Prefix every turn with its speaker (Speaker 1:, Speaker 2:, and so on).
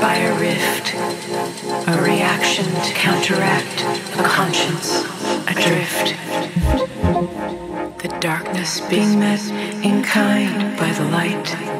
Speaker 1: by a rift, a reaction to counteract a conscience adrift. The darkness being met in kind by the light.